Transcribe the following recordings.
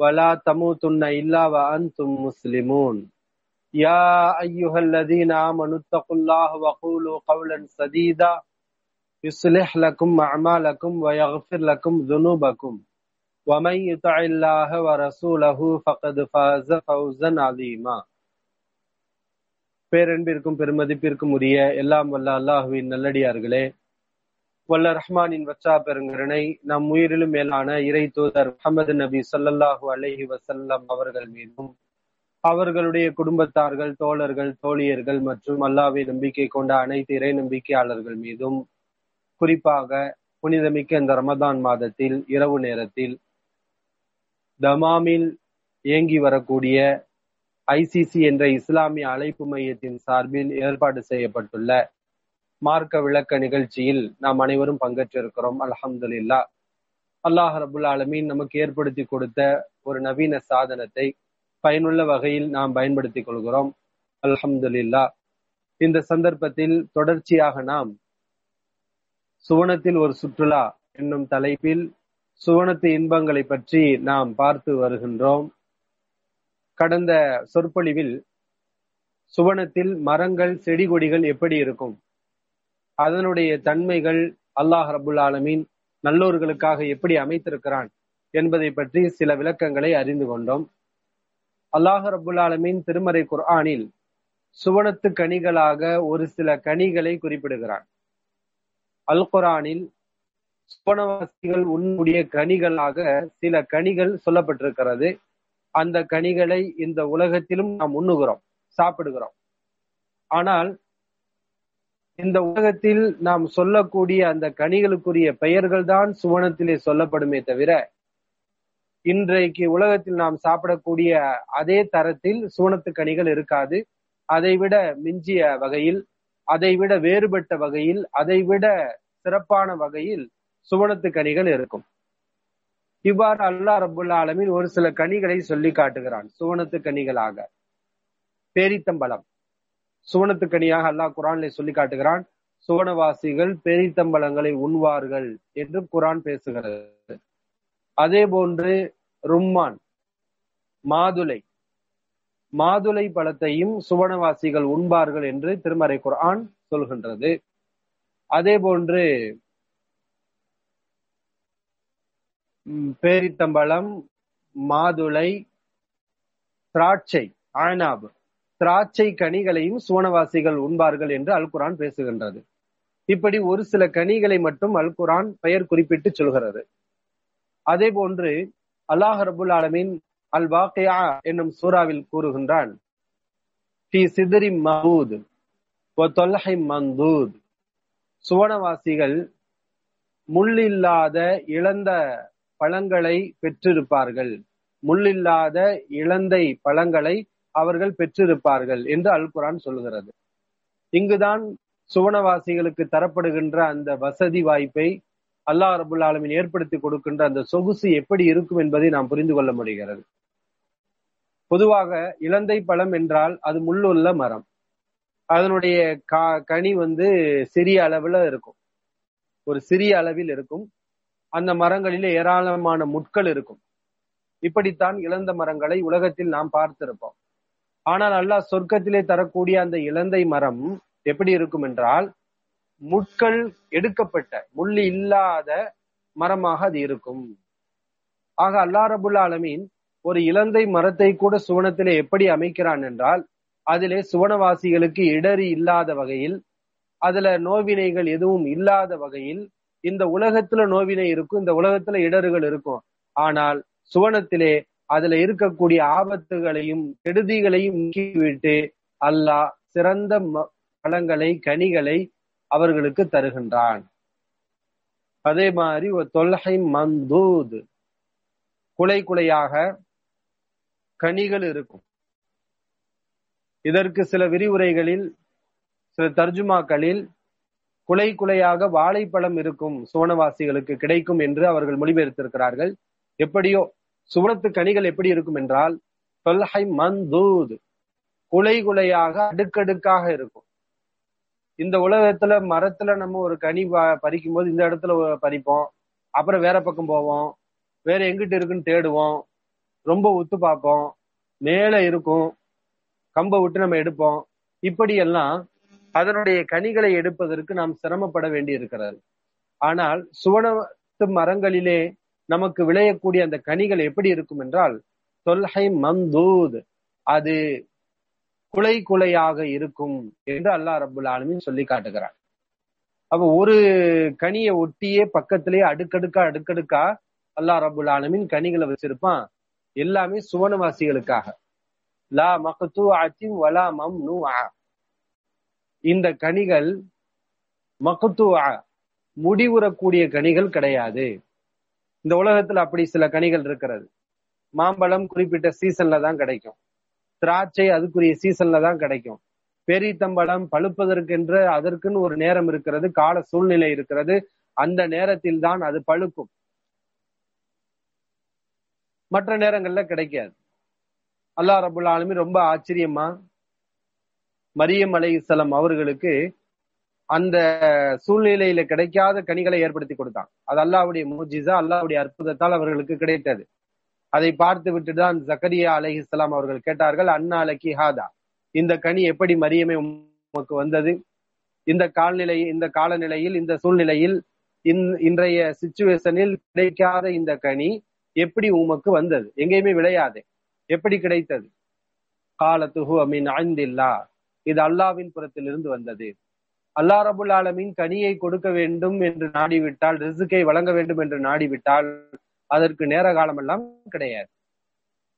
ولا تموتن إلا وأنتم مسلمون يا أيها الذين آمنوا اتقوا الله وقولوا قولا سديدا يصلح لكم أعمالكم ويغفر لكم ذنوبكم ومن يطع الله ورسوله فقد فاز فوزا عظيما பேரன்பிற்கும் பெருமதிப்பிற்கும் உரிய எல்லாம் வல்ல அல்லாஹுவின் நல்லடியார்களே வல்ல ரஹ்மானின் வச்சா பெருங்கிறனை நம் உயிரிலும் மேலான இறை தூதர் முகமது நபி சொல்லல்லாஹு அலஹி வசல்லம் அவர்கள் மீதும் அவர்களுடைய குடும்பத்தார்கள் தோழர்கள் தோழியர்கள் மற்றும் அல்லாவை நம்பிக்கை கொண்ட அனைத்து இறை நம்பிக்கையாளர்கள் மீதும் குறிப்பாக புனிதமிக்க இந்த ரமதான் மாதத்தில் இரவு நேரத்தில் தமாமில் இயங்கி வரக்கூடிய ஐசிசி என்ற இஸ்லாமிய அழைப்பு மையத்தின் சார்பில் ஏற்பாடு செய்யப்பட்டுள்ள மார்க்க விளக்க நிகழ்ச்சியில் நாம் அனைவரும் பங்கேற்றிருக்கிறோம். அலஹம்துல்லா அல்லாஹ் ரபுல் ஆலமீன் நமக்கு ஏற்படுத்தி கொடுத்த ஒரு நவீன சாதனத்தை பயனுள்ள வகையில் நாம் பயன்படுத்திக் கொள்கிறோம். அல்ஹம்துலில்லா. இந்த சந்தர்ப்பத்தில் தொடர்ச்சியாக நாம் சுவனத்தில் ஒரு சுற்றுலா என்னும் தலைப்பில் சுவனத்து இன்பங்களை பற்றி நாம் பார்த்து வருகின்றோம். கடந்த சொற்பொழிவில் சுவனத்தில் மரங்கள் செடி கொடிகள் எப்படி இருக்கும்? அதனுடைய தன்மைகள் அல்லாஹ் ரபுல் ஆலமீன் நல்லோர்களுக்காக எப்படி அமைத்திருக்கிறான் என்பதை பற்றி சில விளக்கங்களை அறிந்து கொண்டோம். அல்லாஹ் ரபுல் ஆலமீன் திருமறை குர்ஆனில் சுவனத்து கனிகளாக ஒரு சில கனிகளை குறிப்பிடுகிறான் அல் குரானில் சுவனவாசிகள் உன்னுடைய கனிகளாக சில கனிகள் சொல்லப்பட்டிருக்கிறது. அந்த கனிகளை இந்த உலகத்திலும் நாம் உண்ணுகிறோம் சாப்பிடுகிறோம். ஆனால் இந்த உலகத்தில் நாம் சொல்லக்கூடிய அந்த கனிகளுக்குரிய பெயர்கள் தான் சுவனத்திலே சொல்லப்படுமே தவிர இன்றைக்கு உலகத்தில் நாம் சாப்பிடக்கூடிய அதே தரத்தில் சுவனத்து கனிகள் இருக்காது. அதைவிட மிஞ்சிய வகையில் அதைவிட வேறுபட்ட வகையில் அதைவிட சிறப்பான வகையில் சுவனத்து கனிகள் இருக்கும். இவ்வாறு அல்லா ரபுல்லா ஆலமின் ஒரு சில கனிகளை சொல்லி காட்டுகிறான் சுவனத்து கனிகளாக. பேரித்தம்பலம் சுவனத்துக்கனியாக அல்லாஹ் குரான்ல சொல்லி காட்டுகிறான் சுவனவாசிகள் பெரித்தம்பளங்களை உண்வார்கள் என்று குரான் பேசுகிறது. அதே போன்று ரும்மான் மாதுளை மாதுளை பழத்தையும் சுவனவாசிகள் உண்பார்கள் என்று திருமறை குரான் சொல்கின்றது. அதே போன்று பேரித்தம்பழம் மாதுளை திராட்சை ஆனாபு திராட்சை கனிகளையும் சுவனவாசிகள் உண்பார்கள் என்று அல்குரான் பேசுகின்றது. இப்படி ஒரு சில கனிகளை மட்டும் அல்குரான் பெயர் குறிப்பிட்டு சொல்கிறது. அதே போன்று அல்லாஹ் ரபுல் ஆலமின் அல் வாக்கையா என்னும் சூறாவில் கூறுகின்றான். சுவனவாசிகள் முள்ளில்லாத இழந்த பழங்களை பெற்றிருப்பார்கள். முள்ளில்லாத இழந்தை பழங்களை அவர்கள் பெற்றிருப்பார்கள் என்று அல் குரான் சொல்லுகிறது. இங்குதான் சுவனவாசிகளுக்கு தரப்படுகின்ற அந்த வசதி வாய்ப்பை அல்லாஹ் ரபுல் ஆலமின் ஏற்படுத்தி கொடுக்கின்ற அந்த சொகுசு எப்படி இருக்கும் என்பதை நாம் புரிந்து கொள்ள முடிகிறது. பொதுவாக இலந்தை பழம் என்றால் அது முள்ளுள்ள மரம். அதனுடைய கா கனி வந்து சிறிய அளவுல இருக்கும். ஒரு சிறிய அளவில் இருக்கும். அந்த மரங்களிலே ஏராளமான முட்கள் இருக்கும். இப்படித்தான் இழந்த மரங்களை உலகத்தில் நாம் பார்த்திருப்போம். ஆனால் அல்லாஹ் சொர்க்கத்திலே தரக்கூடிய அந்த இலந்தை மரம் எப்படி இருக்கும் என்றால் முட்கள் எடுக்கப்பட்ட முள் இல்லாத மரமாக அது இருக்கும். ஆக அல்லா ரபுல் அலமீன் ஒரு இலந்தை மரத்தை கூட சுவனத்திலே எப்படி அமைக்கிறான் என்றால் அதிலே சுவனவாசிகளுக்கு இடறி இல்லாத வகையில் அதுல நோவினைகள் எதுவும் இல்லாத வகையில் இந்த உலகத்துல நோவினை இருக்கும் இந்த உலகத்துல இடறுகள் இருக்கும். ஆனால் சுவனத்திலே அதுல இருக்கக்கூடிய ஆபத்துகளையும் கெடுதிகளையும் நீக்கிவிட்டு அல்லாஹ் சிறந்த பழங்களை கனிகளை அவர்களுக்கு தருகின்றான். அதே மாதிரி ஒரு தொல்கை மந்தூத். குலை குலையாக கனிகள் இருக்கும். இதற்கு சில விரிவுரைகளில் சில தர்ஜுமாக்களில் குலை குலையாக வாழைப்பழம் இருக்கும் சோனவாசிகளுக்கு கிடைக்கும் என்று அவர்கள் மொழிபெயர்த்திருக்கிறார்கள். எப்படியோ சுவனத்து கனிகள் எப்படி இருக்கும் என்றால் தொல்ஹை மந்தூது குலை குலையாக அடுக்கடுக்காக இருக்கும். இந்த உலகத்துல மரத்துல நம்ம ஒரு கனி பறிக்கும் போது இந்த இடத்துல பறிப்போம். அப்புறம் வேற பக்கம் போவோம். வேற எங்கிட்ட இருக்குன்னு தேடுவோம். ரொம்ப உத்து பார்ப்போம். மேல இருக்கும். கம்பை விட்டு நம்ம எடுப்போம். இப்படியெல்லாம் அதனுடைய கனிகளை எடுப்பதற்கு நாம் சிரமப்பட வேண்டி இருக்கிறது ஆனால் சுவனத்து மரங்களிலே நமக்கு விளையக்கூடிய அந்த கனிகள் எப்படி இருக்கும் என்றால் தொல்ஹை மந்தூத் அது குலை குலையாக இருக்கும் என்று அல்லா ரபுல் ஆலமின் சொல்லி காட்டுகிறார். அப்ப ஒரு கனியை ஒட்டியே பக்கத்திலேயே அடுக்கடுக்கா அடுக்கடுக்கா அல்லா ரபுல் ஆலமின் கனிகளை வச்சிருப்பான். எல்லாமே சுவனவாசிகளுக்காக. லா மகத்து ஆச்சிம் வலா மம் நூ இந்த கனிகள் மகத்துவா முடிவுறக்கூடிய கனிகள் கிடையாது. இந்த உலகத்துல அப்படி சில கனிகள் இருக்கிறது. மாம்பழம் குறிப்பிட்ட சீசன்ல தான் கிடைக்கும். திராட்சை அதுக்குரிய சீசன்ல தான் கிடைக்கும். பெரித்தம்பழம் பழுப்பதற்கென்று அதற்குன்னு ஒரு நேரம் இருக்கிறது கால சூழ்நிலை இருக்கிறது. அந்த நேரத்தில் தான் அது பழுக்கும். மற்ற நேரங்கள்ல கிடைக்காது. அல்லா ரபுல் ஆலமி ரொம்ப ஆச்சரியமா மரியம் அலை இஸ்லாம் அவர்களுக்கு அந்த சூழ்நிலையில கிடைக்காத கனிகளை ஏற்படுத்தி கொடுத்தான். அது அல்லாவுடைய மூஜிசா அல்லாவுடைய அற்புதத்தால் அவர்களுக்கு கிடைத்தது. அதை பார்த்து விட்டுதான் ஜக்கரியா அலை இஸ்லாம் அவர்கள் கேட்டார்கள் அண்ணா அலக்கி ஹாதா? இந்த கனி எப்படி மரியமே உமக்கு வந்தது? இந்த கால்நிலை இந்த காலநிலையில் இந்த சூழ்நிலையில் இன்றைய சுச்சுவேஷனில் கிடைக்காத இந்த கனி எப்படி உமக்கு வந்தது? எங்கேயுமே விளையாது. எப்படி கிடைத்தது? காலத்துஹு அமீன் ஆய்ந்தில்லா இது அல்லாவின் புறத்திலிருந்து வந்தது. அல்லா ரபுல் ஆலமின் கனியை கொடுக்க வேண்டும் என்று நாடிவிட்டால் ரிசுக்கை வழங்க வேண்டும் என்று நாடிவிட்டால் அதற்கு நேர காலமெல்லாம் கிடையாது.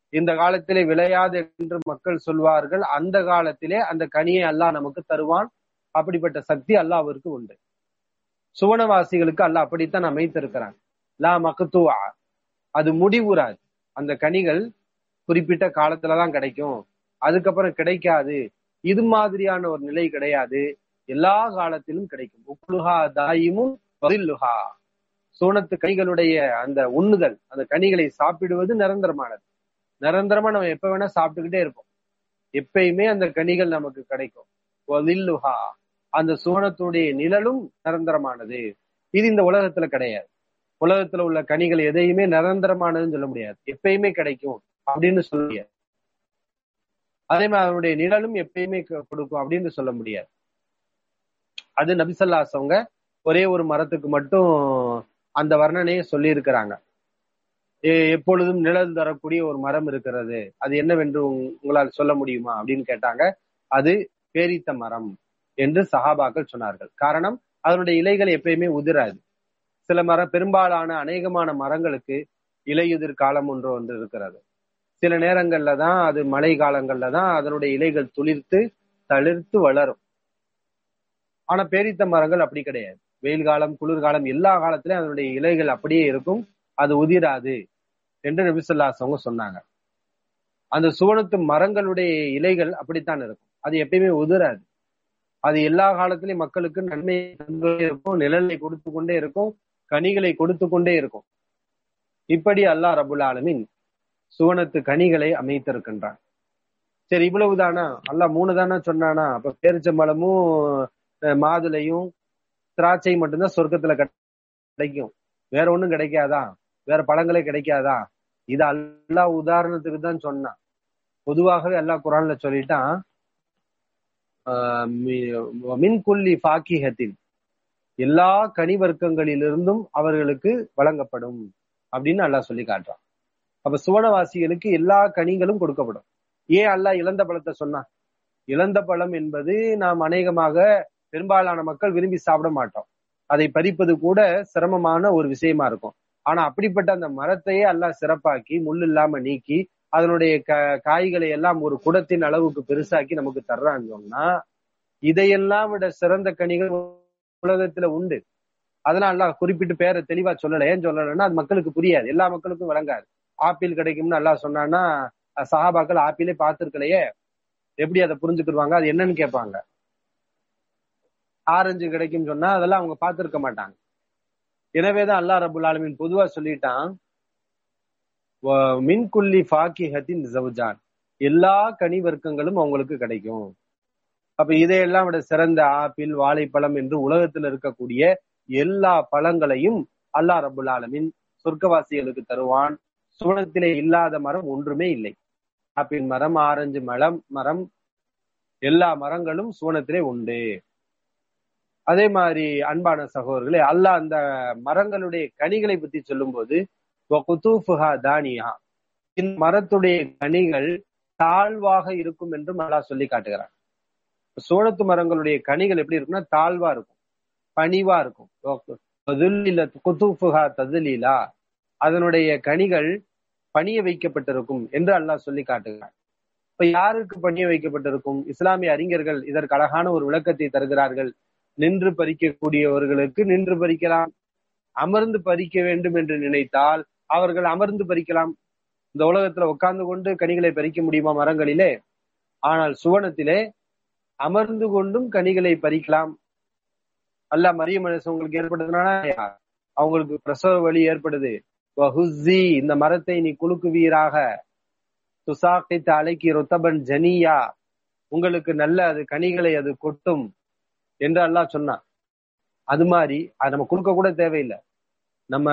இந்த காலத்திலே விளையாது என்று மக்கள் சொல்வார்கள். அந்த காலத்திலே அந்த கனியை அல்லாஹ் நமக்கு தருவான். அப்படிப்பட்ட சக்தி அல்லாவிற்கு உண்டு. சுவனவாசிகளுக்கு அல்லாஹ் அப்படித்தான் அமைத்திருக்கிறான். லா மகத்துவா அது முடிவுறாது அந்த கனிகள் குறிப்பிட்ட காலத்துலதான் கிடைக்கும். அதுக்கப்புறம் கிடைக்காது. இது மாதிரியான ஒரு நிலை கிடையாது. எல்லா காலத்திலும் கிடைக்கும். உப்லுஹா தாயிமும் பதில்லுஹா சோனத்து கனிகளுடைய அந்த உண்ணுதல் அந்த கனிகளை சாப்பிடுவது நிரந்தரமானது. நிரந்தரமா நம்ம எப்ப வேணா சாப்பிட்டுக்கிட்டே இருப்போம். எப்பயுமே அந்த கனிகள் நமக்கு கிடைக்கும். வதில்லுஹா. அந்த சோனத்துடைய நிழலும் நிரந்தரமானது. இது இந்த உலகத்துல கிடையாது. உலகத்துல உள்ள கனிகள் எதையுமே நிரந்தரமானதுன்னு சொல்ல முடியாது. எப்பயுமே கிடைக்கும் அப்படின்னு சொல்ல முடியாது. அதே மாதிரி அதனுடைய நிழலும் எப்பயுமே கொடுக்கும் அப்படின்னு சொல்ல முடியாது. அது நபிசல்லாசவங்க ஒரே ஒரு மரத்துக்கு மட்டும் அந்த வர்ணனையை சொல்லி இருக்கிறாங்க எப்பொழுதும் நிழல் தரக்கூடிய ஒரு மரம் இருக்கிறது. அது என்னவென்று உங்களால் சொல்ல முடியுமா? அப்படின்னு கேட்டாங்க. அது பேரித்த மரம் என்று சஹாபாக்கள் சொன்னார்கள். காரணம் அதனுடைய இலைகள் எப்பயுமே உதிராது. சில மரம் பெரும்பாலான அநேகமான மரங்களுக்கு இலையுதிர் காலம் ஒன்று ஒன்று இருக்கிறது. சில நேரங்கள்ல தான் அது மழை காலங்கள்ல தான் அதனுடைய இலைகள் துளிர்த்து தளிர்த்து வளரும். ஆனா பேரித்த மரங்கள் அப்படி கிடையாது. வெயில் காலம் குளிர்காலம் எல்லா காலத்திலயும் அதனுடைய இலைகள் அப்படியே இருக்கும். அது உதிராது என்று நபிசுல்லாசவங்க சொன்னாங்க. அந்த சுவனத்து மரங்களுடைய இலைகள் அப்படித்தான் இருக்கும். அது எப்பயுமே உதிராது. அது எல்லா காலத்திலயும் மக்களுக்கு நன்மை இருக்கும் நிழலை கொடுத்து கொண்டே இருக்கும் கனிகளை கொடுத்து கொண்டே இருக்கும். இப்படி அல்லாஹ் ரபுல் ஆலமின் சுவனத்து கனிகளை அமைத்திருக்கின்றான். சரி இவ்வளவுதானா? அல்ல மூணு தானா சொன்னானா? அப்ப பேரிச்சம்பழமும் மாதுளையும் திராட்சை மட்டும்தான் சொர்க்கத்துல கிடைக்கும். வேற ஒண்ணும் கிடைக்காதா? வேற பழங்களே கிடைக்காதா? இது அல்லா உதாரணத்துக்கு தான் சொன்னான். பொதுவாகவே அல்லா குரான்ல சொல்லிட்டான் மின்குல்லி பாக்கிஹத்தின் எல்லா கனி வர்க்கங்களிலிருந்தும் அவர்களுக்கு வழங்கப்படும் அப்படின்னு அல்லாஹ் சொல்லி காட்டுறான். அப்ப சுவனவாசிகளுக்கு எல்லா கனிகளும் கொடுக்கப்படும். ஏன் அல்லாஹ் இழந்த பழத்தை சொன்னா இழந்த பழம் என்பது நாம் அநேகமாக பெரும்பாலான மக்கள் விரும்பி சாப்பிட மாட்டோம். அதை பறிப்பது கூட சிரமமான ஒரு விஷயமா இருக்கும். ஆனா அப்படிப்பட்ட அந்த மரத்தையே எல்லாம் சிறப்பாக்கி முள் இல்லாம நீக்கி அதனுடைய க காய்களை எல்லாம் ஒரு குடத்தின் அளவுக்கு பெருசாக்கி நமக்கு தர்றாங்கன்னா சொன்னா இதையெல்லாம் விட சிறந்த கனிகள் உலகத்துல உண்டு. அதனால அல்லாஹ் குறிப்பிட்டு பேரை தெளிவா சொல்லல. ஏன் சொல்லலைன்னா அது மக்களுக்கு புரியாது. எல்லா மக்களுக்கும் விளங்காது. ஆப்பிள் கிடைக்கும்னு நல்லா சொன்னான்னா சஹாபாக்கள் ஆப்பிளே பாத்துருக்கலையே எப்படி அதை புரிஞ்சுக்கிடுவாங்க? அது என்னன்னு கேட்பாங்க. ஆரஞ்சு கிடைக்கும் சொன்னா அதெல்லாம் அவங்க பார்த்திருக்க மாட்டாங்க. எனவேதான் அல்லா ரபுல் ஆலமின் பொதுவா சொல்லிட்டான் மின்குல்லி ஃபாக்கிஹத்தின் ஜவுஜான். எல்லா கனி வர்க்கங்களும் அவங்களுக்கு கிடைக்கும். அப்ப இதையெல்லாம் விட சிறந்த ஆப்பிள் வாழைப்பழம் என்று உலகத்தில் இருக்கக்கூடிய எல்லா பழங்களையும் அல்லா ரபுல் ஆலமின் சொர்க்கவாசிகளுக்கு தருவான். சுவனத்திலே இல்லாத மரம் ஒன்றுமே இல்லை. ஆப்பிள் மரம் ஆரஞ்சு மரம் மரம் எல்லா மரங்களும் சுவனத்திலே உண்டு. அதே மாதிரி அன்பான சகோதரர்களே அல்லாஹ் அந்த மரங்களுடைய கனிகளை பத்தி சொல்லும் போது தானியா. இந்த மரத்துடைய கனிகள் தாழ்வாக இருக்கும் என்றும் அல்லாஹ் சொல்லி காட்டுகிறார் சோழத்து மரங்களுடைய கனிகள் எப்படி இருக்கும்னா தாழ்வா இருக்கும் பணிவா இருக்கும். குத்துஃபுஹா ததுலீலா. அதனுடைய கனிகள் பணிய வைக்கப்பட்டிருக்கும் என்று அல்லாஹ் சொல்லி காட்டுகிறார் இப்ப யாருக்கு பணிய வைக்கப்பட்டிருக்கும்? இஸ்லாமிய அறிஞர்கள் இதற்கு அழகான ஒரு விளக்கத்தை தருகிறார்கள். நின்று பறிக்கக்கூடியவர்களுக்கு நின்று பறிக்கலாம். அமர்ந்து பறிக்க வேண்டும் என்று நினைத்தால் அவர்கள் அமர்ந்து பறிக்கலாம். இந்த உலகத்துல உட்கார்ந்து கொண்டு கனிகளை பறிக்க முடியுமா மரங்களிலே? ஆனால் சுவனத்திலே அமர்ந்து கொண்டும் கனிகளை பறிக்கலாம். அல்ல மரிய மனசு உங்களுக்கு ஏற்படுதுனா அவங்களுக்கு பிரசவ வழி ஏற்படுது. இந்த மரத்தை நீ குலுக்குவீராக. துசாக்கித்த அலைக்கி ரொத்தபன் ஜனியா. உங்களுக்கு நல்ல அது கனிகளை அது கொட்டும். என்று அல்லாஹ் சொன்னான். அது மாதிரி அது நம்ம கொடுக்க கூட தேவையில்லை. நம்ம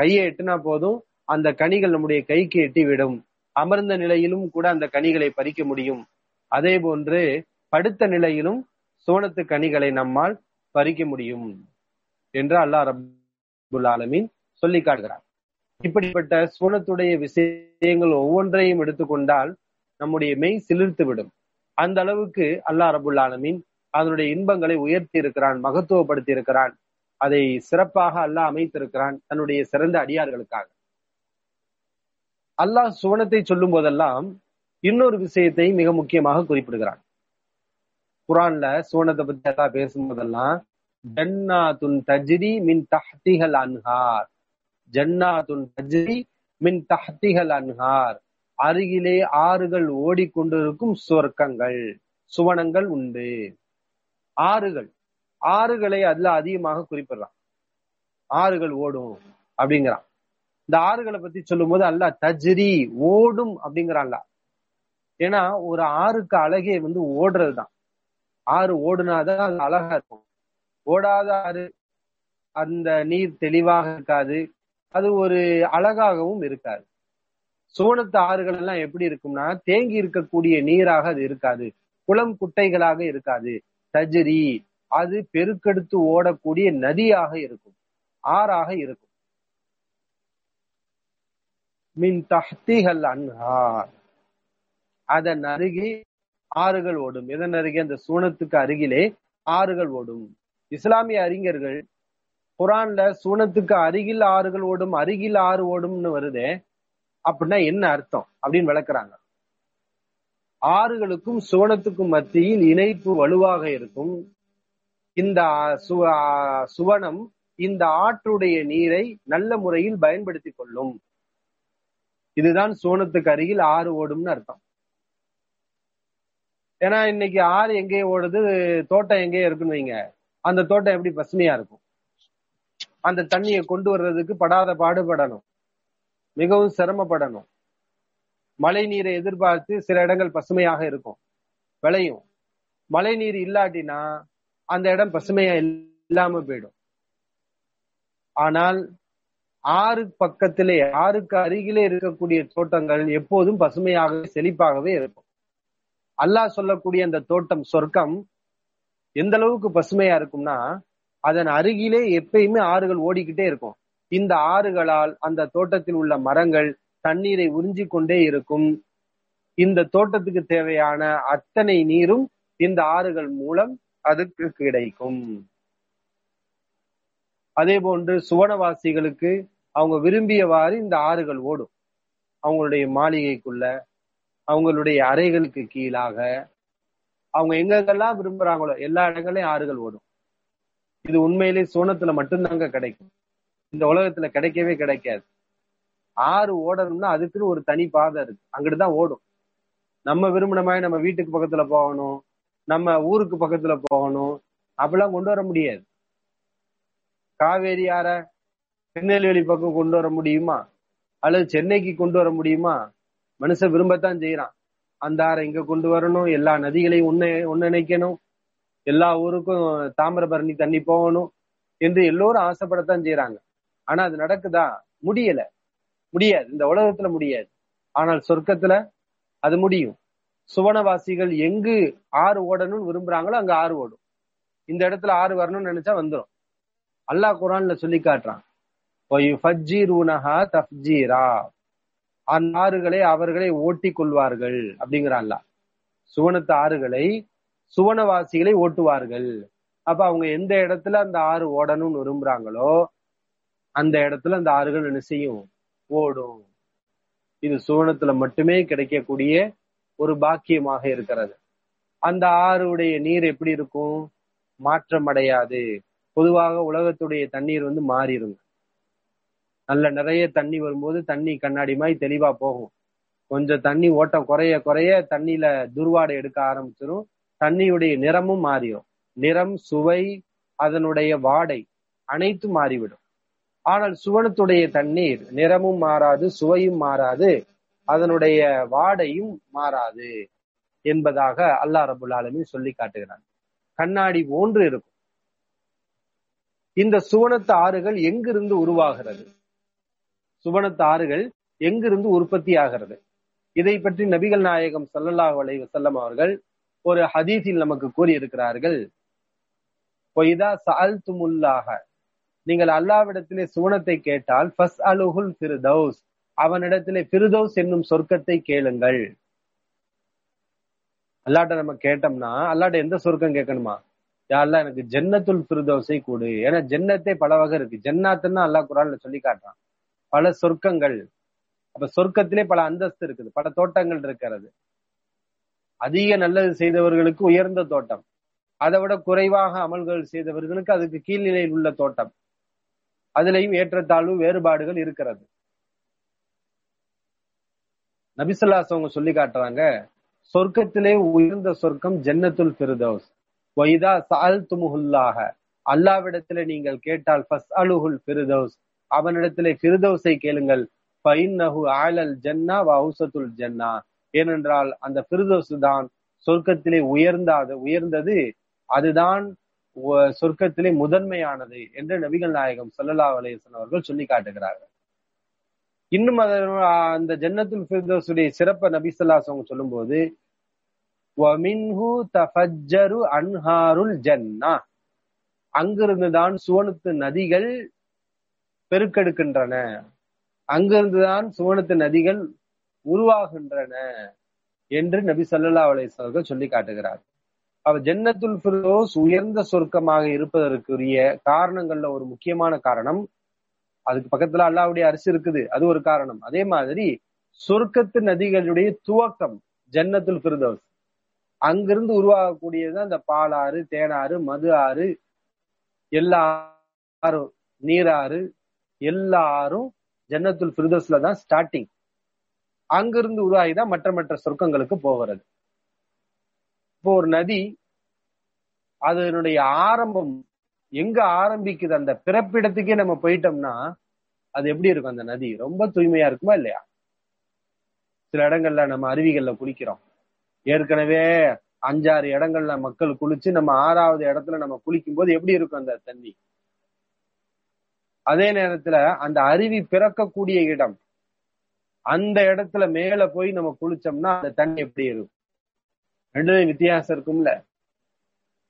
கையை எட்டுனா போதும் அந்த கனிகள் நம்முடைய கைக்கு எட்டி விடும் அமர்ந்த நிலையிலும் கூட அந்த கனிகளை பறிக்க முடியும். அதே போன்று படுத்த நிலையிலும் சோனத்து கனிகளை நம்மால் பறிக்க முடியும் என்று அல்லாஹ் ரபுல் ஆலமின் சொல்லி காட்டுகிறார் இப்படிப்பட்ட சோனத்துடைய விஷயங்கள் ஒவ்வொன்றையும் எடுத்துக்கொண்டால் நம்முடைய மெய் சிலிர்த்து விடும் அந்த அளவுக்கு அல்லாஹ் ரபுல் ஆலமின் அதனுடைய இன்பங்களை உயர்த்தி இருக்கிறான் மகத்துவப்படுத்தி இருக்கிறான் அதை சிறப்பாக அல்லாஹ் அமைத்திருக்கிறான் தன்னுடைய சிறந்த அடியார்களுக்காக. அல்லாஹ் சுவனத்தை சொல்லும் போதெல்லாம் இன்னொரு விஷயத்தை மிக முக்கியமாக குறிப்பிடுகிறான். குரான்ல சுவனத்தை பத்தி எல்லாம் பேசும்போதெல்லாம் ஜன்னாத்துன் தஜ்ரி மின் தஹ்திகள் அன்ஹார். ஜன்னாத்துன் தஜ்ரி மின் தஹ்திகள் அன்ஹார். அருகிலே ஆறுகள் ஓடிக்கொண்டிருக்கும் சுவர்க்கங்கள் சுவனங்கள் உண்டு. ஆறுகள். ஆறுகளை அதுல அதிகமாக குறிப்பிடுறான். ஆறுகள் ஓடும் அப்படிங்கிறான். இந்த ஆறுகளை பத்தி சொல்லும் போது அல்ல தஜ்ரி ஓடும் அப்படிங்கிறான்ல. ஏன்னா ஒரு ஆறுக்கு அழகே வந்து ஓடுறதுதான். ஆறு ஓடுனாதான் அது அழகா இருக்கும். ஓடாத ஆறு அந்த நீர் தெளிவாக இருக்காது. அது ஒரு அழகாகவும் இருக்காது. சோனத்து ஆறுகள் எல்லாம் எப்படி இருக்கும்னா தேங்கி இருக்கக்கூடிய நீராக அது இருக்காது. குளம் குட்டைகளாக இருக்காது. தஜ்ரி அது பெருக்கெடுத்து ஓடக்கூடிய நதியாக இருக்கும் ஆறாக இருக்கும். மின் தஹ்திகள் அன்ஹார். அதன் அருகே ஆறுகள் ஓடும். இதன் அருகே? அந்த சூனத்துக்கு அருகிலே ஆறுகள் ஓடும். இஸ்லாமிய அறிஞர்கள் குரான்ல சூனத்துக்கு அருகில் ஆறுகள் ஓடும் அருகில் ஆறு ஓடும்னு வருதே அப்படின்னா என்ன அர்த்தம் அப்படின்னு விளக்குறாங்க. ஆறுகளுக்கும் சுவனத்துக்கும் மத்தியில் இணைப்பு வலுவாக இருக்கும். இந்த சுவனம் இந்த ஆற்றுடைய நீரை நல்ல முறையில் பயன்படுத்தி கொள்ளும். இதுதான் சுவனத்துக்கு அருகில் ஆறு ஓடும்னு அர்த்தம். ஏன்னா இன்னைக்கு ஆறு எங்கேயே ஓடுது தோட்டம் எங்கேயே இருக்குன்னு வைங்க. அந்த தோட்டம் எப்படி பசுமையா இருக்கும்? அந்த தண்ணியை கொண்டு வர்றதுக்கு படாத பாடுபடணும். மிகவும் சிரமப்படணும். மழை நீரை எதிர்பார்த்து சில இடங்கள் பசுமையாக இருக்கும். விளையும். மழை நீர் இல்லாட்டினா அந்த இடம் பசுமையா இல்லாம போயிடும். ஆனால் ஆறு பக்கத்திலே ஆறுக்கு அருகிலே இருக்கக்கூடிய தோட்டங்கள் எப்போதும் பசுமையாகவே செழிப்பாகவே இருக்கும். அல்லாஹ் சொல்லக்கூடிய அந்த தோட்டம் சொர்க்கம் எந்த அளவுக்கு பசுமையா இருக்கும்னா அதன் அருகிலே எப்பயுமே ஆறுகள் ஓடிக்கிட்டே இருக்கும். இந்த ஆறுகளால் அந்த தோட்டத்தில் உள்ள மரங்கள் தண்ணீரை உறிஞ்சிக் கொண்டே இருக்கும். இந்த தோட்டத்துக்கு தேவையான அத்தனை நீரும் இந்த ஆறுகள் மூலம் அதுக்கு கிடைக்கும். அதே போன்று சுவனவாசிகளுக்கு அவங்க விரும்பியவாறு இந்த ஆறுகள் ஓடும். அவங்களுடைய மாளிகைக்குள்ள அவங்களுடைய அறைகளுக்கு கீழாக அவங்க எங்கெங்கெல்லாம் விரும்புறாங்களோ எல்லா இடங்களையும் ஆறுகள் ஓடும். இது உண்மையிலே சோனத்துல மட்டும்தாங்க கிடைக்கும். இந்த உலகத்துல கிடைக்கவே கிடைக்காது. ஆறு ஓடணும்னா அதுக்குன்னு ஒரு தனி பாதை இருக்கு. அங்கிட்டுதான் ஓடும். நம்ம விரும்பின மாதிரி நம்ம வீட்டுக்கு பக்கத்துல போகணும் நம்ம ஊருக்கு பக்கத்துல போகணும் அப்படிலாம் கொண்டு வர முடியாது. காவேரி ஆற திருநெல்வேலி பக்கம் கொண்டு வர முடியுமா? அல்லது சென்னைக்கு கொண்டு வர முடியுமா? மனுஷன் விரும்பத்தான் செய்யறான் அந்த ஆறை இங்க கொண்டு வரணும் எல்லா நதிகளையும் ஒன்னு ஒன்னிணைக்கணும் எல்லா ஊருக்கும் தாமிரபரணி தண்ணி போகணும் என்று எல்லோரும் ஆசைப்படத்தான் செய்யறாங்க ஆனா அது நடக்குதா? முடியல. முடியாது. இந்த உலகத்துல முடியாது. ஆனால் சொர்க்கத்துல அது முடியும். சுவனவாசிகள் எங்கு ஆறு ஓடணும்னு விரும்புறாங்களோ அங்க ஆறு ஓடும். இந்த இடத்துல ஆறு வரணும்னு நினைச்சா வந்துடும் அல்லாஹ் குரான்ல சொல்லி காட்டுறான். தஃப்ஜீரா. அந்த ஆறுகளை அவர்களை ஓட்டி கொள்வார்கள் அப்படிங்கிறான்ல சுவனத்து ஆறுகளை சுவனவாசிகளை ஓட்டுவார்கள். அப்ப அவங்க எந்த இடத்துல அந்த ஆறு ஓடணும்னு விரும்புறாங்களோ அந்த இடத்துல அந்த ஆறுகள் என்ன செய்யும்? ஓடும். இது சுவனத்துல மட்டுமே கிடைக்கக்கூடிய ஒரு பாக்கியமாக இருக்கிறது. அந்த ஆறுடைய நீர் எப்படி இருக்கும்? மாற்றம் அடையாது பொதுவாக உலகத்துடைய தண்ணீர் வந்து மாறிடும். நல்ல நிறைய தண்ணி வரும்போது தண்ணி கண்ணாடி மாதிரி தெளிவா போகும். கொஞ்சம் தண்ணி ஓட்டம் குறைய குறைய தண்ணியில துர்வாடை எடுக்க ஆரம்பிச்சிடும் தண்ணியுடைய நிறமும் மாறிடும். நிறம் சுவை அதனுடைய வாடை அனைத்தும் மாறிவிடும். ஆனால் சுவனத்துடைய தண்ணீர் நிறமும் மாறாது சுவையும் மாறாது அதனுடைய வாடையும் மாறாது என்பதாக அல்லாஹ் ரபுல் ஆலமின் சொல்லி காட்டுகிறான். கண்ணாடி போன்று இருக்கும். இந்த சுவனத்து ஆறுகள் எங்கிருந்து உருவாகிறது? சுவனத்து ஆறுகள் எங்கிருந்து உற்பத்தி ஆகிறது? இதை பற்றி நபிகள் நாயகம் சல்லல்லாஹ் அலை வசல்லம் அவர்கள் ஒரு ஹதீஸில் நமக்கு கூறியிருக்கிறார்கள். பொய்தா சால் துமுல்லாக நீங்கள் அல்லாவிடத்திலே சுவனத்தை கேட்டால் ஃபஸ் அலுகுல் ஃபிர்தௌஸ். அவனிடத்திலே ஃபிர்தௌஸ் என்னும் சொர்க்கத்தை கேளுங்கள். அல்லாட்ட நம்ம கேட்டோம்னா அல்லாட்ட எந்த சொர்க்கம் கேட்கணுமா? யாரெல்லாம் எனக்கு ஜன்னத்துல் ஃபிர்தௌஸை கூடு. ஏன்னா ஜன்னத்தே பல வகை இருக்கு. ஜன்னாத்துன்னா அல்லாஹ் குரான்ல சொல்லி காட்டுறான். பல சொர்க்கங்கள். அப்ப சொர்க்கத்திலே பல அந்தஸ்து இருக்குது. பல தோட்டங்கள் இருக்கிறது. அதிக நல்லது செய்தவர்களுக்கு உயர்ந்த தோட்டம். அதை விட குறைவாக அமல்கள் செய்தவர்களுக்கு அதுக்கு கீழ்நிலையில் உள்ள தோட்டம். அதுலயும் ஏற்றத்தாழ்வு வேறுபாடுகள் இருக்கிறது. நபிசுல்லாஸ் அவங்க சொல்லி காட்டுறாங்க சொர்க்கத்திலே உயர்ந்த சொர்க்கம் ஜன்னத்துல் பிரதோஸ் வைதா சால் துமுகுல்லாக அல்லாவிடத்துல நீங்கள் கேட்டால் ஃபஸ் அலுகுல் பிரதோஸ் அவனிடத்திலே பிரதோஸை கேளுங்கள். பைன் நகு ஆலல் ஜன்னா வவுசத்துல் ஜன்னா. ஏனென்றால் அந்த ஃபிர்தௌஸ் தான் சொர்க்கத்திலே உயர்ந்தாது உயர்ந்தது அதுதான் சொர்க்கத்திலே முதன்மையானது என்று நபிகள் நாயகம் சல்லல்லா அலையன் அவர்கள் சொல்லி காட்டுகிறார்கள். இன்னும் அந்த ஜன்னத்துல் ஃபிர்தோசுடைய சிறப்ப நபி சொல்லாஸ் அவங்க சொல்லும்போது வமின்ஹு அன்ஹாருல் ஜன்னா. அங்கிருந்துதான் சுவனத்து நதிகள் பெருக்கெடுக்கின்றன. அங்கிருந்துதான் சுவனத்து நதிகள் உருவாகின்றன என்று நபி சல்லா அலிஸ்வர்கள் சொல்லி காட்டுகிறார் அவர் ஜன்னத்துல் ஃபிர்தோஸ் உயர்ந்த சொர்க்கமாக இருப்பதற்குரிய காரணங்கள்ல ஒரு முக்கியமான காரணம். அதுக்கு பக்கத்துல அல்லாவுடைய அரிசி இருக்குது. அது ஒரு காரணம். அதே மாதிரி சொர்க்கத்து நதிகளுடைய துவக்கம் ஜன்னத்துல் ஃபிர்தோஸ். அங்கிருந்து உருவாகக்கூடியது அந்த பாலாறு தேனாறு மது ஆறு எல்லா ஆறும் நீராறு எல்லாரும் ஜன்னத்துல் ஃபிர்தோஸ்ல தான் ஸ்டார்டிங். அங்கிருந்து உருவாகி தான் மற்ற மற்ற சொர்க்கங்களுக்கு போகிறது. இப்போ ஒரு நதி அதனுடைய ஆரம்பம் எங்க ஆரம்பிக்குது? அந்த பிறப்பிடத்துக்கே நம்ம போயிட்டோம்னா அது எப்படி இருக்கும் அந்த நதி? ரொம்ப தூய்மையா இருக்குமா இல்லையா? சில இடங்கள்ல நம்ம அருவிகள்ல குளிக்கிறோம். ஏற்கனவே அஞ்சாறு இடங்கள்ல மக்கள் குளிச்சு நம்ம ஆறாவது இடத்துல நம்ம குளிக்கும் போது எப்படி இருக்கும் அந்த தண்ணி? அதே நேரத்துல அந்த அருவி பிறக்கக்கூடிய இடம் அந்த இடத்துல மேல போய் நம்ம குளிச்சோம்னா அந்த தண்ணி எப்படி இருக்கும்? ரெண்டுமே வித்தியாசம் இருக்கும்ல.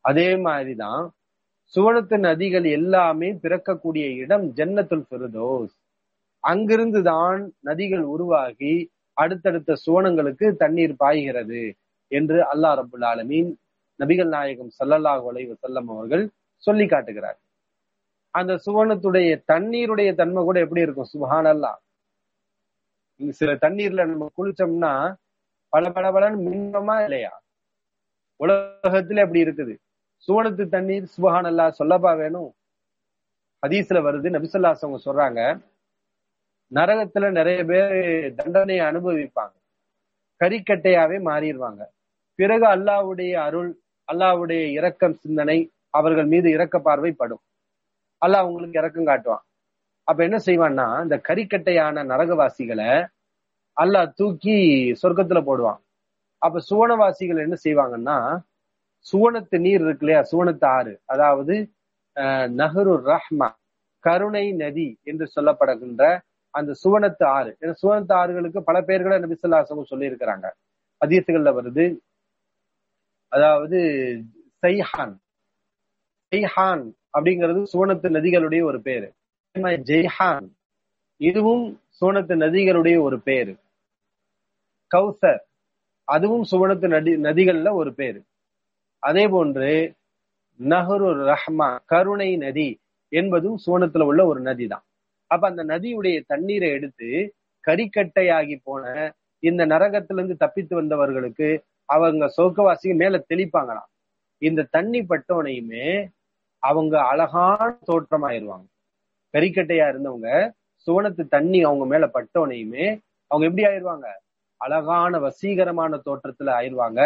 அதே மாதிரிதான் சுவனத்து நதிகள் எல்லாமே பிறக்கக்கூடிய இடம் ஜன்னத்துல் ஃபிர்தோஸ். அங்கிருந்து தான் நதிகள் உருவாகி அடுத்தடுத்த சுவனங்களுக்கு தண்ணீர் பாய்கிறது என்று அல்லாஹ் ரபுல் ஆலமீன் நபிகள் நாயகம் ஸல்லல்லாஹு அலைஹி செல்லம் அவர்கள் சொல்லி காட்டுகிறார். அந்த சுவனத்துடைய தண்ணீருடைய தன்மை கூட எப்படி இருக்கும்? சுபஹானல்லாஹ். சில தண்ணீர்ல நம்ம குளிச்சோம்னா பல பல பலன்னு மின்னமா இல்லையா? உலகத்துல அப்படி இருக்குது? சுவனத்து தண்ணீர் சுபஹானல்லா சொல்லப்பா வேணும். ஹதீஸ்ல வருது நபிசல்லாஸ் அவங்க சொல்றாங்க நரகத்துல நிறைய பேர் தண்டனையை அனுபவிப்பாங்க. கரிக்கட்டையாவே மாறிடுவாங்க. பிறகு அல்லாவுடைய அருள் அல்லாவுடைய இரக்கம் சிந்தனை அவர்கள் மீது இரக்க பார்வை படும். அல்லாஹ் அவங்களுக்கு இரக்கம் காட்டுவான். அப்ப என்ன செய்வான்னா இந்த கரிக்கட்டையான நரகவாசிகளை அல்லாஹ் தூக்கி சொர்க்கத்துல போடுவான். அப்ப சுவனவாசிகள் என்ன செய்வாங்கன்னா சுவனத்து நீர் இருக்கு இல்லையா? சுவனத்து ஆறு. அதாவது நஹரு ரஹ்மா கருணை நதி என்று சொல்லப்படுகின்ற அந்த சுவனத்து ஆறு. ஏன்னா சுவனத்து ஆறுகளுக்கு பல பேர்களை நபிசல்லாசமும் சொல்லியிருக்கிறாங்க. அதிசங்கள்ல வருது அதாவது சைஹான். சைஹான் அப்படிங்கிறது சுவனத்து நதிகளுடைய ஒரு பேரு. ஜெய்ஹான். இதுவும் சுவனத்து நதிகளுடைய ஒரு பேரு. கௌசர். அதுவும் சுவனத்து நதி நதிகள்ல ஒரு பேரு. அதே போன்று நஹரு ரஹ்மா கருணை நதி என்பதும் சுவனத்துல உள்ள ஒரு நதி தான் அப்ப அந்த நதியுடைய தண்ணீரை எடுத்து கறிக்கட்டையாகி போன இந்த நரகத்திலிருந்து தப்பித்து வந்தவர்களுக்கு அவங்க சோக்கவாசிக்கு மேல தெளிப்பாங்களாம். இந்த தண்ணி பட்டோனையுமே அவங்க அழகான தோற்றமாயிருவாங்க. கரிக்கட்டையா இருந்தவங்க சுவனத்து தண்ணி அவங்க மேல பட்டோனையுமே அவங்க எப்படி ஆயிருவாங்க? அழகான வசீகரமான தோற்றத்துல ஆயிருவாங்க.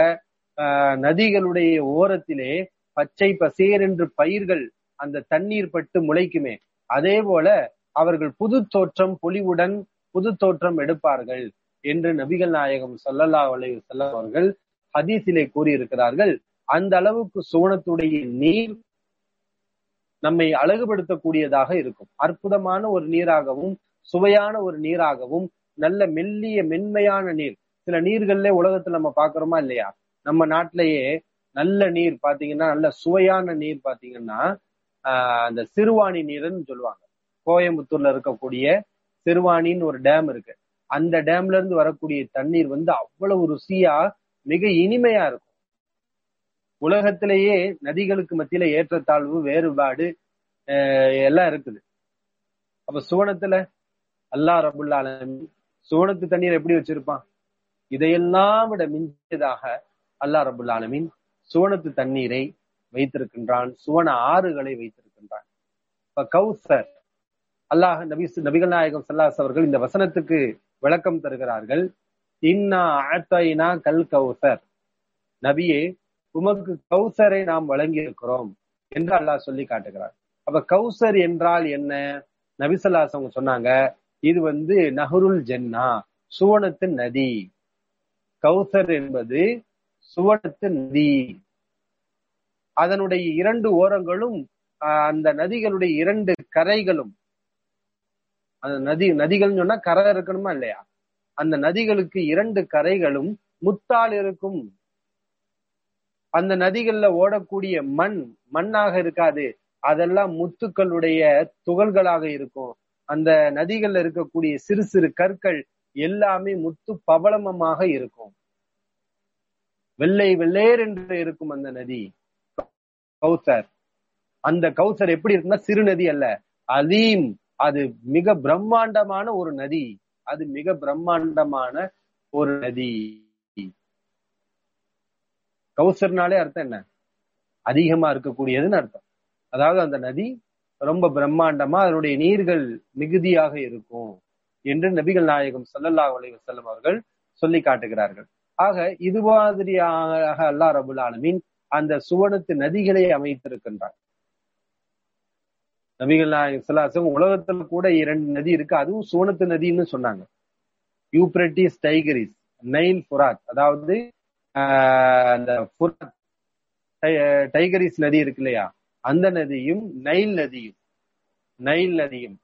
ஆஹ் நதிகளுடைய ஓரத்திலே பச்சை பசேர் என்று பயிர்கள் அந்த தண்ணீர் பட்டு முளைக்குமே. அதே போல அவர்கள் புது தோற்றம் பொலிவுடன் புது தோற்றம் எடுப்பார்கள் என்று நபிகள் நாயகம் சல்லல்லா அலைஹி வஸல்லம் அவர்கள் ஹதீஸிலே கூறியிருக்கிறார்கள். அந்த அளவுக்கு சோனத்துடைய நீர் நம்மை அழகுபடுத்தக்கூடியதாக இருக்கும். அற்புதமான ஒரு நீராகவும் சுவையான ஒரு நீராகவும் நல்ல மெல்லிய மென்மையான நீர். சில நீர்கள்ல உலகத்துல நம்ம பாக்குறோமா இல்லையா? நம்ம நாட்டிலேயே நல்ல நீர் பாத்தீங்கன்னா நல்ல சுவையான நீர் பாத்தீங்கன்னா ஆஹ் அந்த சிறுவாணி நீர்னு சொல்லுவாங்க. கோயம்புத்தூர்ல இருக்கக்கூடிய சிறுவாணின்னு ஒரு டேம் இருக்கு. அந்த டேம்ல இருந்து வரக்கூடிய தண்ணீர் வந்து அவ்வளவு ருசியா மிக இனிமையா இருக்கும். உலகத்திலேயே நதிகளுக்கு மத்தியில ஏற்றத்தாழ்வு வேறுபாடு எல்லாம் இருக்குது. அப்ப சுவனத்துல அல்லா ரபுல்லாலும் சுவனத்து தண்ணீர் எப்படி வச்சிருப்பான்? இதையெல்லாம் விட மிஞ்சியதாக அல்லா ரபுல் ஆலமின் சுவனத்து தண்ணீரை வைத்திருக்கின்றான் சுவன ஆறுகளை வைத்திருக்கின்றான். இப்ப கௌசர் அல்லாஹ் நபி நபிகள் நாயகம் சல்லாஸ் அவர்கள் இந்த வசனத்துக்கு விளக்கம் தருகிறார்கள். இன்னா ஆத்தைனா கல் கௌசர். நபியே உமக்கு கௌசரை நாம் வழங்கி இருக்கிறோம் என்று அல்லாஹ் சொல்லி காட்டுகிறார். அப்ப கௌசர் என்றால் என்ன? நபிசல்லாஸ் அவங்க சொன்னாங்க இது வந்து நஹருல் ஜென்னா சுவனத்து நதி. கௌசர் என்பது சுவனத்து நதி. அதனுடைய இரண்டு ஓரங்களும் அந்த நதிகளுடைய இரண்டு கரைகளும். அந்த நதி நதிகள்னு சொன்னா கரை இருக்கணுமா இல்லையா? அந்த நதிகளுக்கு இரண்டு கரைகளும் முத்தால் இருக்கும். அந்த நதிகள்ல ஓடக்கூடிய மண் மண்ணாக இருக்காது. அதெல்லாம் முத்துக்களுடைய துகள்களாக இருக்கும். அந்த நதிகள்ல இருக்கக்கூடிய சிறு சிறு கற்கள் எல்லாமே முத்து பவளமமாக இருக்கும். வெள்ளை வெள்ளேர் என்று இருக்கும் அந்த நதி கௌசர். அந்த கௌசர் எப்படி இருக்குன்னா சிறு நதி அல்ல. அதீம் அது மிக பிரம்மாண்டமான ஒரு நதி. அது மிக பிரம்மாண்டமான ஒரு நதி. கௌசர்னாலே அர்த்தம் என்ன? அதிகமா இருக்கக்கூடியதுன்னு அர்த்தம். அதாவது அந்த நதி ரொம்ப பிரம்மாண்டமா அதனுடைய நீர்கள் மிகுதியாக இருக்கும் என்று நபிகள் நாயகம் சல்லல்லா அலி செல்லும் அவர்கள் சொல்லி காட்டுகிறார்கள். ஆக இது மாதிரியாக அல்லா ரபுல் ஆலமீன் அந்த சுவனத்து நதிகளை அமைத்திருக்கின்றார் நபிகள் நாயகம் சல்லாசம் உலகத்துல கூட இரண்டு நதி இருக்கு. அதுவும் சுவனத்து நதின்னு சொன்னாங்க. யூப்ரட்டிஸ் டைகரிஸ் நைல் புராத் அதாவது அந்த டைகரிஸ் நதி இருக்கு இல்லையா? அந்த நதியும் நைல் நதியும் நைல் நதியும்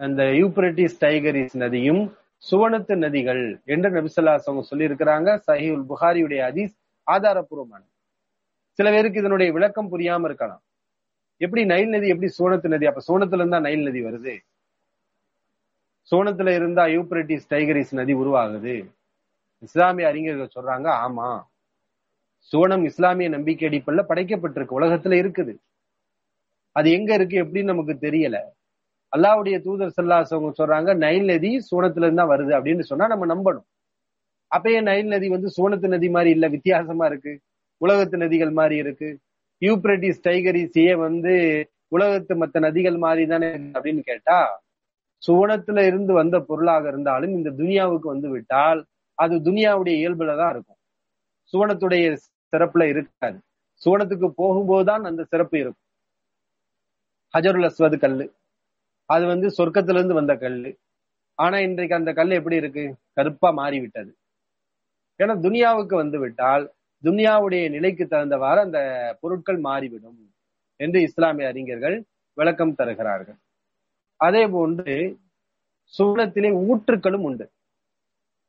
அந்த யூப்ரட்டிஸ் டைகரிஸ் நதியும் சுவனத்து நதிகள் என்று நபிசல்லாஸ் அவங்க சொல்லி இருக்கிறாங்க சஹிவுல் புகாரியுடைய அதீஸ் ஆதாரபூர்வமான சில பேருக்கு இதனுடைய விளக்கம் புரியாம இருக்கலாம். எப்படி நைல் நதி எப்படி சோனத்து நதி? அப்ப சோனத்துல இருந்தா நைல் நதி வருது. சோனத்துல இருந்தா யூப்ரட்டிஸ் டைகரிஸ் நதி உருவாகுது. இஸ்லாமிய அறிஞர்கள் சொல்றாங்க ஆமா. சோனம் இஸ்லாமிய நம்பிக்கை அடிப்படையில் படைக்கப்பட்டிருக்கு உலகத்துல இருக்குது. அது எங்க இருக்கு எப்படின்னு நமக்கு தெரியல. அல்லாவுடைய தூதர் சல்லாஸ் அவங்க சொல்றாங்க நைல் நதி சோனத்துல தான் வருது அப்படின்னு சொன்னா நம்ம நம்பணும். அப்பயே நைல் நதி வந்து சோனத்து நதி மாதிரி இல்ல வித்தியாசமா இருக்கு. உலகத்து நதிகள் மாதிரி இருக்கு. யூப்ரட்டிஸ் டைகரிஸ் வந்து உலகத்து மத்த நதிகள் மாதிரி தானே அப்படின்னு கேட்டா சுவனத்துல இருந்து வந்த பொருளாக இருந்தாலும் இந்த துனியாவுக்கு வந்து விட்டால் அது துனியாவுடைய இயல்புல தான் இருக்கும். சுவனத்துடைய சிறப்புல இருக்காது. சுவனத்துக்கு போகும்போதுதான் அந்த சிறப்பு இருக்கும். ஹஜருல் அஸ்வது கல்லு. அது வந்து சொர்க்கத்துல இருந்து வந்த கல்லு. ஆனா இன்றைக்கு அந்த கல் எப்படி இருக்கு? கருப்பா மாறிவிட்டது. ஏன்னா துனியாவுக்கு வந்து விட்டால் துனியாவுடைய நிலைக்கு தகுந்தவாறு அந்த பொருட்கள் மாறிவிடும் என்று இஸ்லாமிய அறிஞர்கள் விளக்கம் தருகிறார்கள். அதே போன்று சுவனத்திலே ஊற்றுக்களும் உண்டு.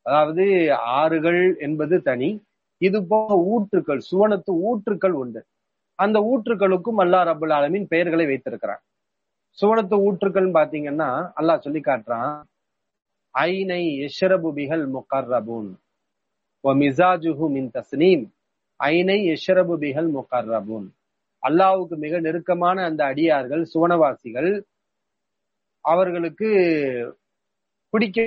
அதாவது ஆறுகள் என்பது தனி. இது போக ஊற்றுக்கள் சுவனத்து ஊற்றுக்கள் உண்டு. அந்த ஊற்றுக்களுக்கும் அல்லா ரபுல் ஆலமின் பெயர்களை வைத்திருக்கிறான். சுவனத்து ஊற்றுக்கள் பாத்தீங்கன்னா அல்லாஹ் சொல்லி காட்டுறான் ஐனை எஷரபு பிகல் முகர்ரபூன் மிசாஜுஹு மின் தஸ்னீம் ஐனை எஷரபு பிகல் முகர்ரபூன். அல்லாவுக்கு மிக நெருக்கமான அந்த அடியார்கள் சுவனவாசிகள் அவர்களுக்கு குடிக்க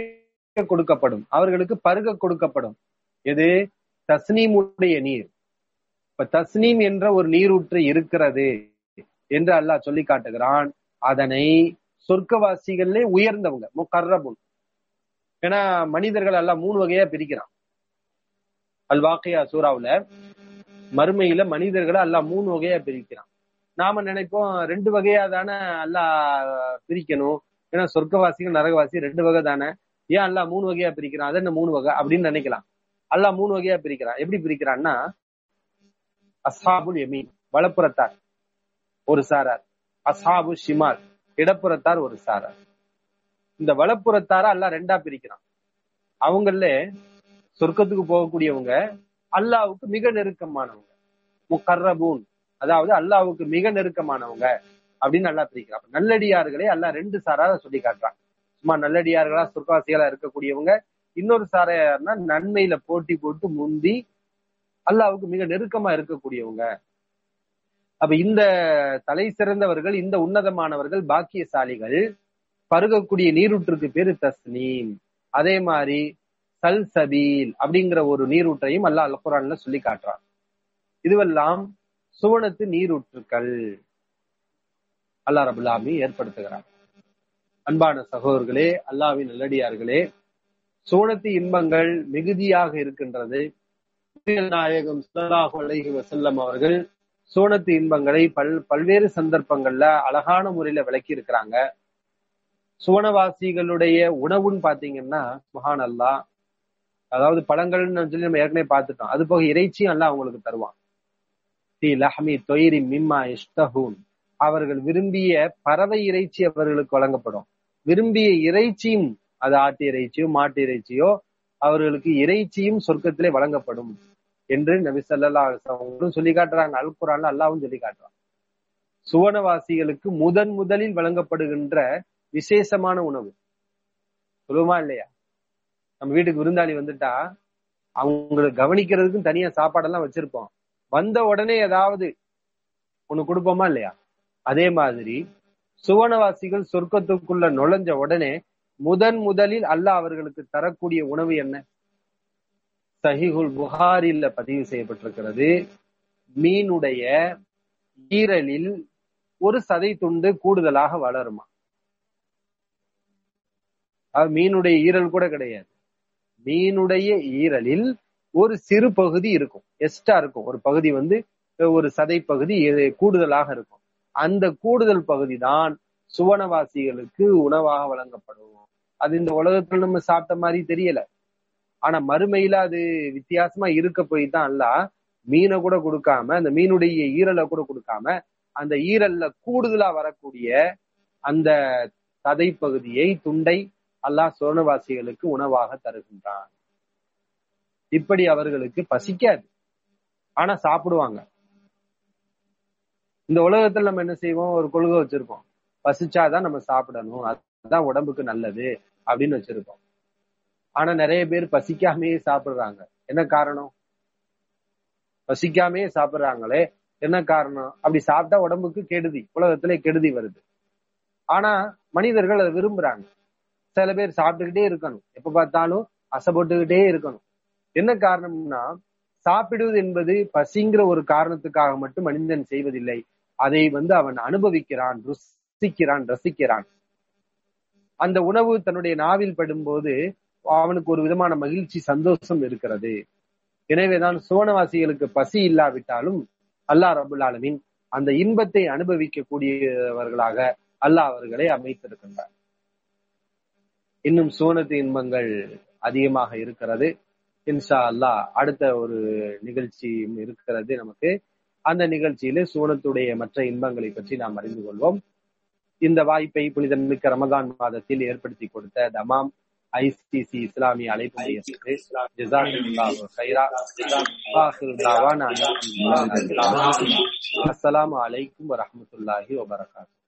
கொடுக்கப்படும் அவர்களுக்கு பருக கொடுக்கப்படும். எது? தஸ்னீமுடைய நீர். இப்ப தஸ்னீம் என்ற ஒரு நீரூற்று இருக்கிறது என்று அல்லாஹ் சொல்லி காட்டுகிறான். அதனை சொர்க்கவாசிகளே உயர்ந்தவங்க முக்கர்ரபுன் ஏன்னா மனிதர்கள் எல்லாம் மூணு வகையா பிரிக்கிறான். அல் வாக்கையா சூறாவுல மறுமையில மனிதர்களை எல்லாம் மூணு வகையா பிரிக்கிறான். நாம நினைப்போம் ரெண்டு வகையா தானே அல்லாஹ் பிரிக்கணும். ஏன்னா சொர்க்கவாசிகள் நரகவாசி ரெண்டு வகை தானே. ஏன் எல்லாம் மூணு வகையா பிரிக்கிறான்? அது என்ன மூணு வகை அப்படின்னு நினைக்கலாம். எல்லாம் மூணு வகையா பிரிக்கிறான். எப்படி பிரிக்கிறான்னா அசாபுல் எமீன் வலப்புறத்தார் ஒரு சாரார். அசாபு ஷிமால் இடப்புறத்தார் ஒரு சாரார். இந்த வலப்புறத்தார அல்லாஹ் ரெண்டா பிரிக்கிறான். அவங்கள சொர்க்கத்துக்கு போகக்கூடியவங்க அல்லாவுக்கு மிக நெருக்கமானவங்க. முக்கர்ரபூன் அதாவது அல்லாவுக்கு மிக நெருக்கமானவங்க அப்படின்னு நல்லா பிரிக்கிறான். நல்லடியார்களே அல்லாஹ் ரெண்டு சாரார சொல்லி காட்டுறான். சும்மா நல்லடியார்களா சொர்க்கவாசிகளா இருக்கக்கூடியவங்க இன்னொரு சாரையார்னா நன்மையில போட்டி போட்டு முந்தி அல்லாவுக்கு மிக நெருக்கமா இருக்கக்கூடியவங்க. அப்ப இந்த தலை சிறந்தவர்கள் இந்த உன்னதமானவர்கள் பாக்கியசாலிகள் பருகக்கூடிய நீரூற்றுக்கு பேரு தஸ்னீம். அதே மாதிரி சல் சபீல் அப்படிங்கிற ஒரு நீரூற்றையும் அல்லாஹ் அல்குரான்ல சொல்லி காட்டுறான். இதுவெல்லாம் சுவனத்து நீரூற்றுக்கள். அல்லா ரபுல்லாமி ஏற்படுத்துகிறார் அன்பான சகோதரர்களே அல்லாவின் நல்லடியார்களே சுவனத்து இன்பங்கள் மிகுதியாக இருக்கின்றது. நாயகம் சுல்லாஹு அலஹி வசல்லம் அவர்கள் சோனத்து இன்பங்களை பல் பல்வேறு சந்தர்ப்பங்கள்ல அழகான முறையில விளக்கி இருக்கிறாங்க சுவனவாசிகளுடைய உணவுன்னு பாத்தீங்கன்னா மகான் அல்லா அதாவது பழங்கள்னு சொல்லி நம்ம ஏற்கனவே பார்த்துட்டோம். அது போக இறைச்சியும் எல்லாம் அவங்களுக்கு தருவான். தி லஹமி தொயிரி மிம்மா இஷ்டஹூன் அவர்கள் விரும்பிய பறவை இறைச்சி அவர்களுக்கு வழங்கப்படும். விரும்பிய இறைச்சியும் அது ஆட்டு இறைச்சியோ மாட்டு இறைச்சியோ அவர்களுக்கு இறைச்சியும் சொர்க்கத்திலே வழங்கப்படும். என்று நபி சல்லா அவங்களும் சொல்லி காட்டுறாங்க. அல் குரான் அல்லாவும் சொல்லி காட்டுறான். சுவனவாசிகளுக்கு முதன் முதலில் வழங்கப்படுகின்ற விசேஷமான உணவு. சொல்லுமா இல்லையா? நம்ம வீட்டுக்கு விருந்தாளி வந்துட்டா அவங்களை கவனிக்கிறதுக்கும் தனியா சாப்பாடெல்லாம் வச்சிருப்போம். வந்த உடனே ஏதாவது ஒண்ணு கொடுப்போமா இல்லையா? அதே மாதிரி சுவனவாசிகள் சொர்க்கத்துக்குள்ள நுழைஞ்ச உடனே முதன் முதலில் அல்லாஹ் அவர்களுக்கு தரக்கூடிய உணவு என்ன? சஹிஹுல் புகாரில பதிவு செய்யப்பட்டிருக்கிறது. மீனுடைய ஈரலில் ஒரு சதை துண்டு கூடுதலாக வளருமா? மீனுடைய ஈரல் கூட கிடையாது. மீனுடைய ஈரலில் ஒரு சிறு பகுதி இருக்கும். எக்ஸ்ட்ரா இருக்கும். ஒரு பகுதி வந்து ஒரு சதை பகுதி கூடுதலாக இருக்கும். அந்த கூடுதல் பகுதி தான் சுவனவாசிகளுக்கு உணவாக வழங்கப்படும். அது இந்த உலகத்துல நம்ம சாப்பிட்ட மாதிரி தெரியல. ஆனா மறுமையில அது வித்தியாசமா இருக்க போய் தான் அல்ல. மீனை கூட கொடுக்காம அந்த மீனுடைய ஈரலை கூட கொடுக்காம அந்த ஈரல்ல கூடுதலா வரக்கூடிய அந்த சதை பகுதியை துண்டை அல்லாஹ் சுவர்ணவாசிகளுக்கு உணவாக தருகின்றான். இப்படி அவர்களுக்கு பசிக்காது. ஆனா சாப்பிடுவாங்க. இந்த உலகத்துல நம்ம என்ன செய்வோம்? ஒரு கொள்கை வச்சிருக்கோம் பசிச்சாதான் நம்ம சாப்பிடணும். அதுதான் உடம்புக்கு நல்லது அப்படின்னு வச்சிருக்கோம் ஆனா நிறைய பேர் பசிக்காமையே சாப்பிடுறாங்க. என்ன காரணம்? பசிக்காமையே சாப்பிடுறாங்களே. என்ன காரணம்? அப்படி சாப்பிட்டா உடம்புக்கு கெடுதி உலகத்துல கெடுதி வருது. ஆனா மனிதர்கள் அதை விரும்புறாங்க. சில பேர் சாப்பிட்டுக்கிட்டே இருக்கணும். எப்ப பார்த்தாலும் அசைப்பட்டுக்கிட்டே இருக்கணும். என்ன காரணம்னா சாப்பிடுவது என்பது பசிங்கிற ஒரு காரணத்துக்காக மட்டும் மனிதன் செய்வதில்லை. அதை வந்து அவன் அனுபவிக்கிறான் ருசிக்கிறான் ரசிக்கிறான். அந்த உணவு தன்னுடைய நாவில் படும்போது அவனுக்கு ஒரு விதமான மகிழ்ச்சி சந்தோஷம் இருக்கிறது. எனவேதான் சுவனவாசிகளுக்கு பசி இல்லாவிட்டாலும் அல்லாஹ் ரபுல் ஆலமின் அந்த இன்பத்தை அனுபவிக்கக்கூடியவர்களாக அல்லாஹ் அவர்களை அமைத்திருக்கின்றார். இன்னும் சுவனத்து இன்பங்கள் அதிகமாக இருக்கிறது. இன்ஷா அல்லாஹ் அடுத்த ஒரு நிகழ்ச்சியும் இருக்கிறது நமக்கு. அந்த நிகழ்ச்சியில சூனத்துடைய மற்ற இன்பங்களை பற்றி நாம் அறிந்து கொள்வோம். இந்த வாய்ப்பை புனிதமிக்க ரமதான் மாதத்தில் ஏற்படுத்தி கொடுத்த தமாம் اي سي سي اسلامي عليكم جزاكم الله خيرا واخر دعوانا السلام عليكم ورحمه الله وبركاته